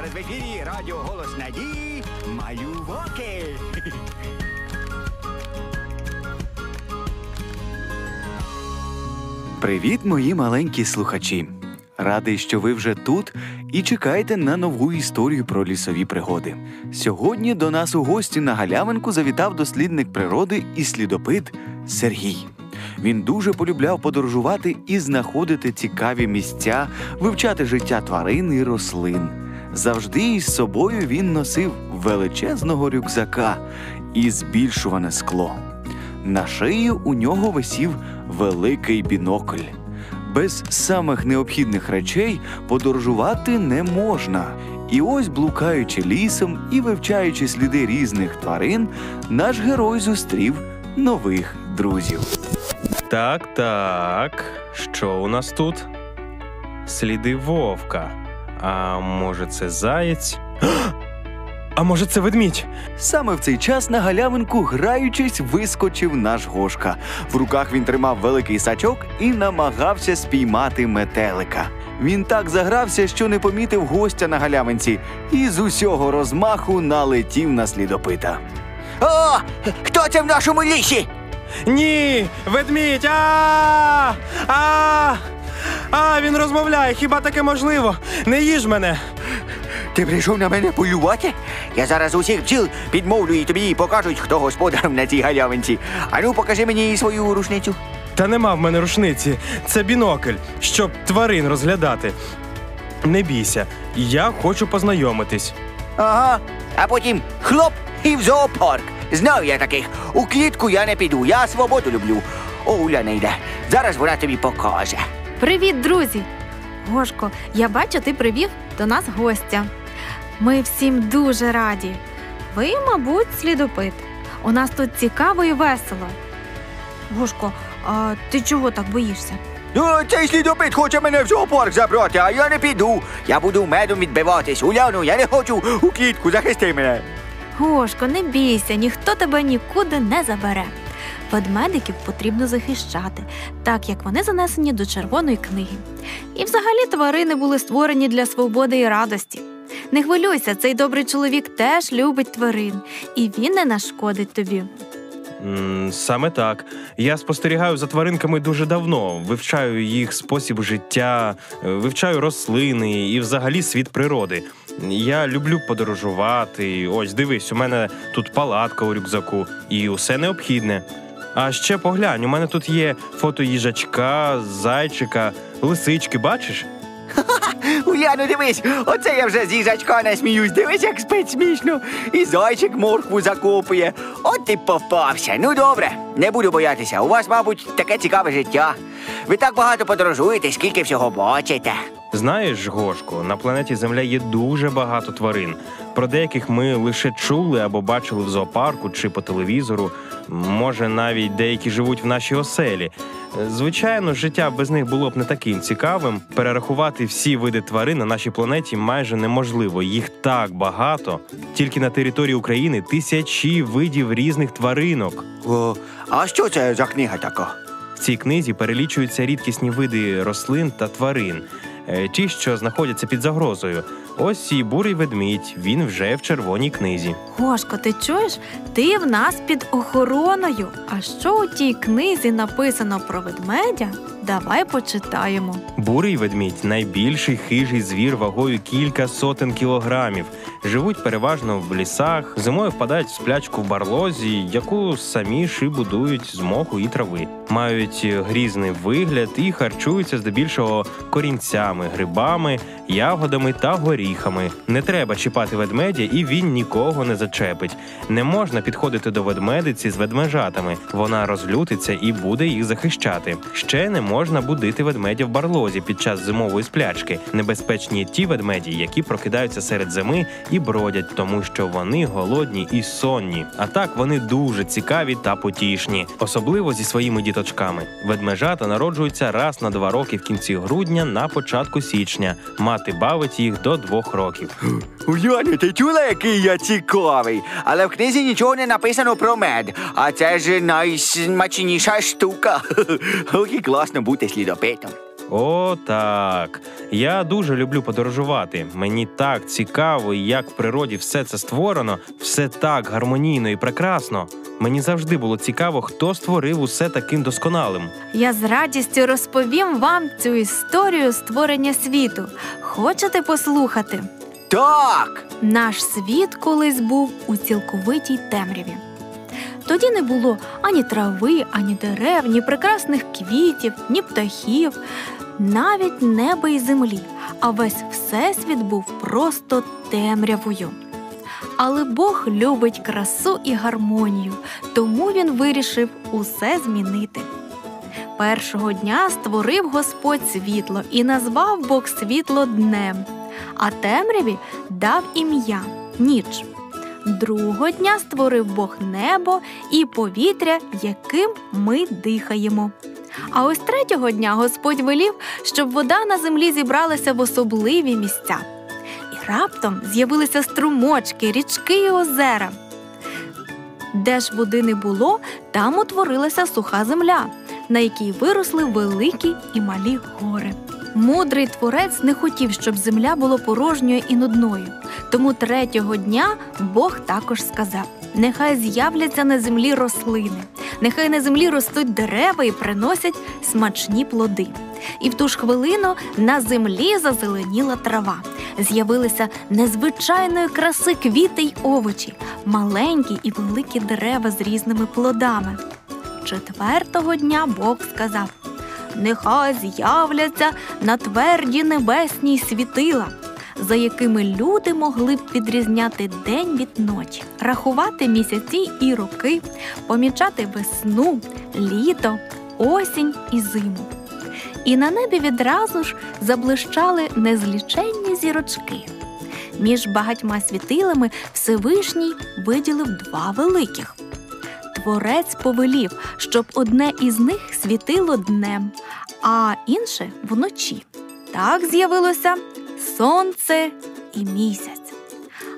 Зараз в ефірі радіо Голос Надії Малюваки. Привіт, мої маленькі слухачі! Радий, що ви вже тут і чекаєте на нову історію про лісові пригоди. Сьогодні до нас у гості на галявинку завітав дослідник природи і слідопит Сергій. Він дуже полюбляв подорожувати і знаходити цікаві місця, вивчати життя тварин і рослин. Завжди із собою він носив величезного рюкзака і збільшуване скло. На шиї у нього висів великий бінокль. Без самих необхідних речей подорожувати не можна. І ось, блукаючи лісом і вивчаючи сліди різних тварин, наш герой зустрів нових друзів. Так, так. Що у нас тут? Сліди вовка. А може, це заєць? А може, це ведмідь? Саме в цей час на галявинку, граючись, вискочив наш Гошка. В руках він тримав великий сачок і намагався спіймати метелика. Він так загрався, що не помітив гостя на галявинці, і з усього розмаху налетів на слідопита. О, хто це в нашому лісі? Ні! Ведмідь! А! А! А, він розмовляє, хіба таке можливо? Не їж мене! Ти прийшов на мене полювати? Я зараз усіх бджіл підмовлю і тобі покажуть, хто господар на цій галявинці. Ану, покажи мені свою рушницю. Та нема в мене рушниці. Це бінокль, щоб тварин розглядати. Не бійся, я хочу познайомитись. Ага. А потім хлоп і в зоопарк. Знаю я таких. У клітку я не піду, я свободу люблю. О, Уля не йде. Зараз вона тобі покаже. Привіт, друзі! Гошко, я бачу, ти привів до нас гостя. Ми всім дуже раді. Ви, мабуть, слідопит. У нас тут цікаво і весело. Гошко, а ти чого так боїшся? Ну, цей слідопит хоче мене в зоопарк забрати, а я не піду. Я буду медом відбиватись. Уляну, я не хочу у клітку, захисти мене. Гошко, не бійся, ніхто тебе нікуди не забере. Ведмедиків потрібно захищати, так як вони занесені до червоної книги. І взагалі тварини були створені для свободи і радості. Не хвилюйся, цей добрий чоловік теж любить тварин, і він не нашкодить тобі. Саме так. Я спостерігаю за тваринками дуже давно, вивчаю їх спосіб життя, е, вивчаю рослини і взагалі світ природи. Я люблю подорожувати. Ось дивись, у мене тут палатка у рюкзаку і усе необхідне. А ще поглянь, у мене тут є фото їжачка, зайчика, лисички, бачиш? Уляну, дивись, оце я вже з їжачка не сміюсь. Дивись, як спить смішно. І зайчик моркву закопує. От ти попався. Ну добре, не буду боятися. У вас, мабуть, таке цікаве життя. Ви так багато подорожуєте, скільки всього бачите. Знаєш, Гошко, на планеті Земля є дуже багато тварин. Про деяких ми лише чули або бачили в зоопарку чи по телевізору. Може, навіть деякі живуть в нашій оселі. Звичайно, життя без них було б не таким цікавим. Перерахувати всі види тварин на нашій планеті майже неможливо. Їх так багато. Тільки на території України тисячі видів різних тваринок. О, а що це за книга така? В цій книзі перелічуються рідкісні види рослин та тварин, е, ті, що знаходяться під загрозою. Ось і бурий ведмідь, він вже в червоній книзі. Гошко, ти чуєш? Ти в нас під охороною. А що у тій книзі написано про ведмедя? Давай почитаємо. Бурий ведмідь найбільший хижий звір вагою кілька сотень кілограмів. Живуть переважно в лісах, зимою впадають в сплячку в барлозі, яку самі і будують з моху і трави. Мають грізний вигляд і харчуються здебільшого корінцями, грибами, ягодами та горіхами. Не треба чіпати ведмедя, і він нікого не зачепить. Не можна підходити до ведмедиці з ведмежатами. Вона розлютиться і буде їх захищати. Ще не можна будити ведмедя в барлозі під час зимової сплячки. Небезпечні ті ведмеді, які прокидаються серед зими і бродять, тому що вони голодні і сонні. А так вони дуже цікаві та потішні, особливо зі своїми діточками. Ведмежата народжуються раз на два роки в кінці грудня на початку січня. Мати бавить їх до двох років. Уляну, ти чула, який я цікавий? Але в книзі нічого не написано про мед. А це ж найсмачніша штука. Ох, і класно бути слідопитом. О, так. Я дуже люблю подорожувати. Мені так цікаво, як в природі все це створено, все так гармонійно і прекрасно. Мені завжди було цікаво, хто створив усе таким досконалим. Я з радістю розповім вам цю історію створення світу. Хочете послухати? Так! Наш світ колись був у цілковитій темряві. Тоді не було ані трави, ані дерев, ні прекрасних квітів, ні птахів, навіть неба і землі, а весь всесвіт був просто темрявою. Але Бог любить красу і гармонію, тому він вирішив усе змінити. Першого дня створив Господь світло і назвав Бог світло днем, а темряві дав ім'я ніч. Другого дня створив Бог небо і повітря, яким ми дихаємо. А ось третього дня Господь велів, щоб вода на землі зібралася в особливі місця. І раптом з'явилися струмочки, річки і озера. Де ж води не було, там утворилася суха земля, на якій виросли великі і малі гори. Мудрий творець не хотів, щоб земля була порожньою і нудною. Тому третього дня Бог також сказав: нехай з'являться на землі рослини, нехай на землі ростуть дерева і приносять смачні плоди. І в ту ж хвилину на землі зазеленіла трава. З'явилися незвичайної краси квіти й овочі, маленькі і великі дерева з різними плодами. Четвертого дня Бог сказав: Нехай з'являться на тверді небесні світила, за якими люди могли б відрізняти день від ночі, рахувати місяці і роки, помічати весну, літо, осінь і зиму. І на небі відразу ж заблищали незліченні зірочки. Між багатьма світилами Всевишній виділив два великих. Творець повелів, щоб одне із них світило днем, а інше вночі. Так з'явилося сонце і місяць.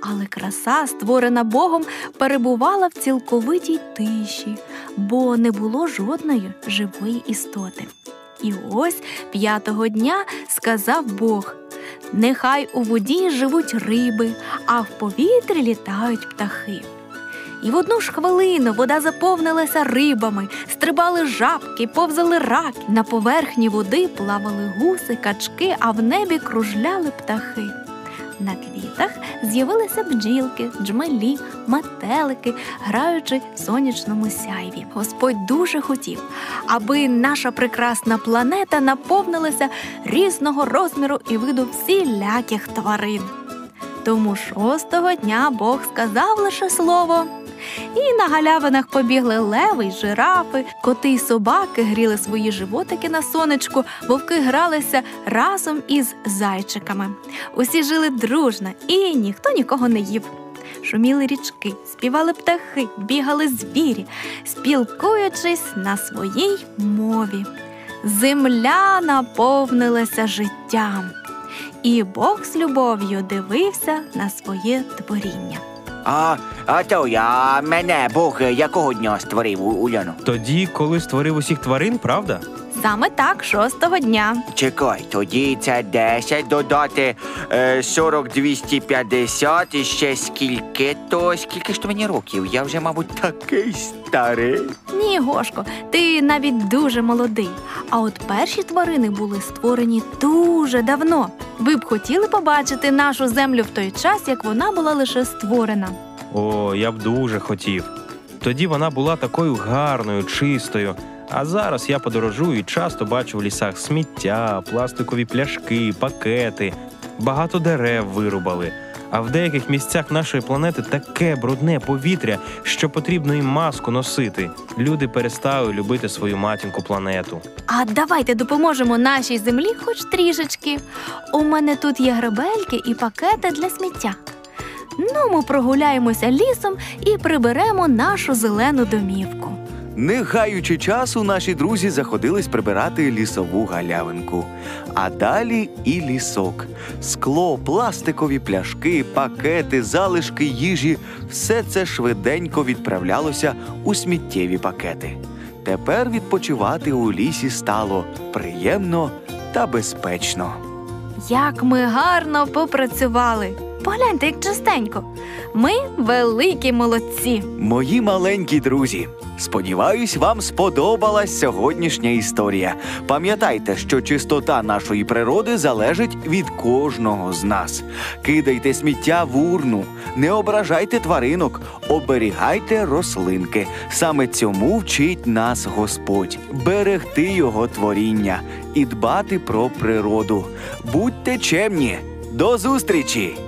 Але краса, створена Богом, перебувала в цілковитій тиші, бо не було жодної живої істоти. І ось п'ятого дня сказав Бог: Нехай у воді живуть риби, а в повітрі літають птахи. І в одну ж хвилину вода заповнилася рибами, стрибали жабки, повзали раки. На поверхні води плавали гуси, качки, а в небі кружляли птахи. На квітах з'явилися бджілки, джмелі, метелики, граючи в сонячному сяйві. Господь дуже хотів, аби наша прекрасна планета наповнилася різного розміру і виду всіляких тварин. Тому шостого дня Бог сказав лише слово. І на галявинах побігли леви й жирафи, коти й собаки гріли свої животики на сонечку, вовки гралися разом із зайчиками. Усі жили дружно, і ніхто нікого не їв. Шуміли річки, співали птахи, бігали звірі, спілкуючись на своїй мові. Земля наповнилася життям, і Бог з любов'ю дивився на своє творіння. А, а то я мене Бог якого дня створив У- Уляно? Тоді, коли створив усіх тварин, правда? Саме так, шостого дня. Чекай, тоді це 10 додати е, 40, 250 і ще скільки, то скільки ж то мені років? Я вже, мабуть, такий старий. Ні, Гошко, ти навіть дуже молодий. А от перші тварини були створені дуже давно. Ви б хотіли побачити нашу землю в той час, як вона була лише створена. О, я б дуже хотів. Тоді вона була такою гарною, чистою. А зараз я подорожую і часто бачу в лісах сміття, пластикові пляшки, пакети, багато дерев вирубали. А в деяких місцях нашої планети таке брудне повітря, що потрібно їм маску носити. Люди перестали любити свою матінку планету. А давайте допоможемо нашій землі хоч трішечки. У мене тут є гребельки і пакети для сміття. Ну, ми прогуляємося лісом і приберемо нашу зелену домівку. Не гаючи часу, наші друзі заходились прибирати лісову галявинку. А далі і лісок. Скло, пластикові пляшки, пакети, залишки їжі все це швиденько відправлялося у сміттєві пакети. Тепер відпочивати у лісі стало приємно та безпечно. Як ми гарно попрацювали. Погляньте, як чистенько. Ми великі молодці. Мої маленькі друзі, сподіваюсь, вам сподобалась сьогоднішня історія. Пам'ятайте, що чистота нашої природи залежить від кожного з нас. Кидайте сміття в урну, не ображайте тваринок, оберігайте рослинки. Саме цьому вчить нас Господь берегти його творіння і дбати про природу. Будьте чемні. До зустрічі!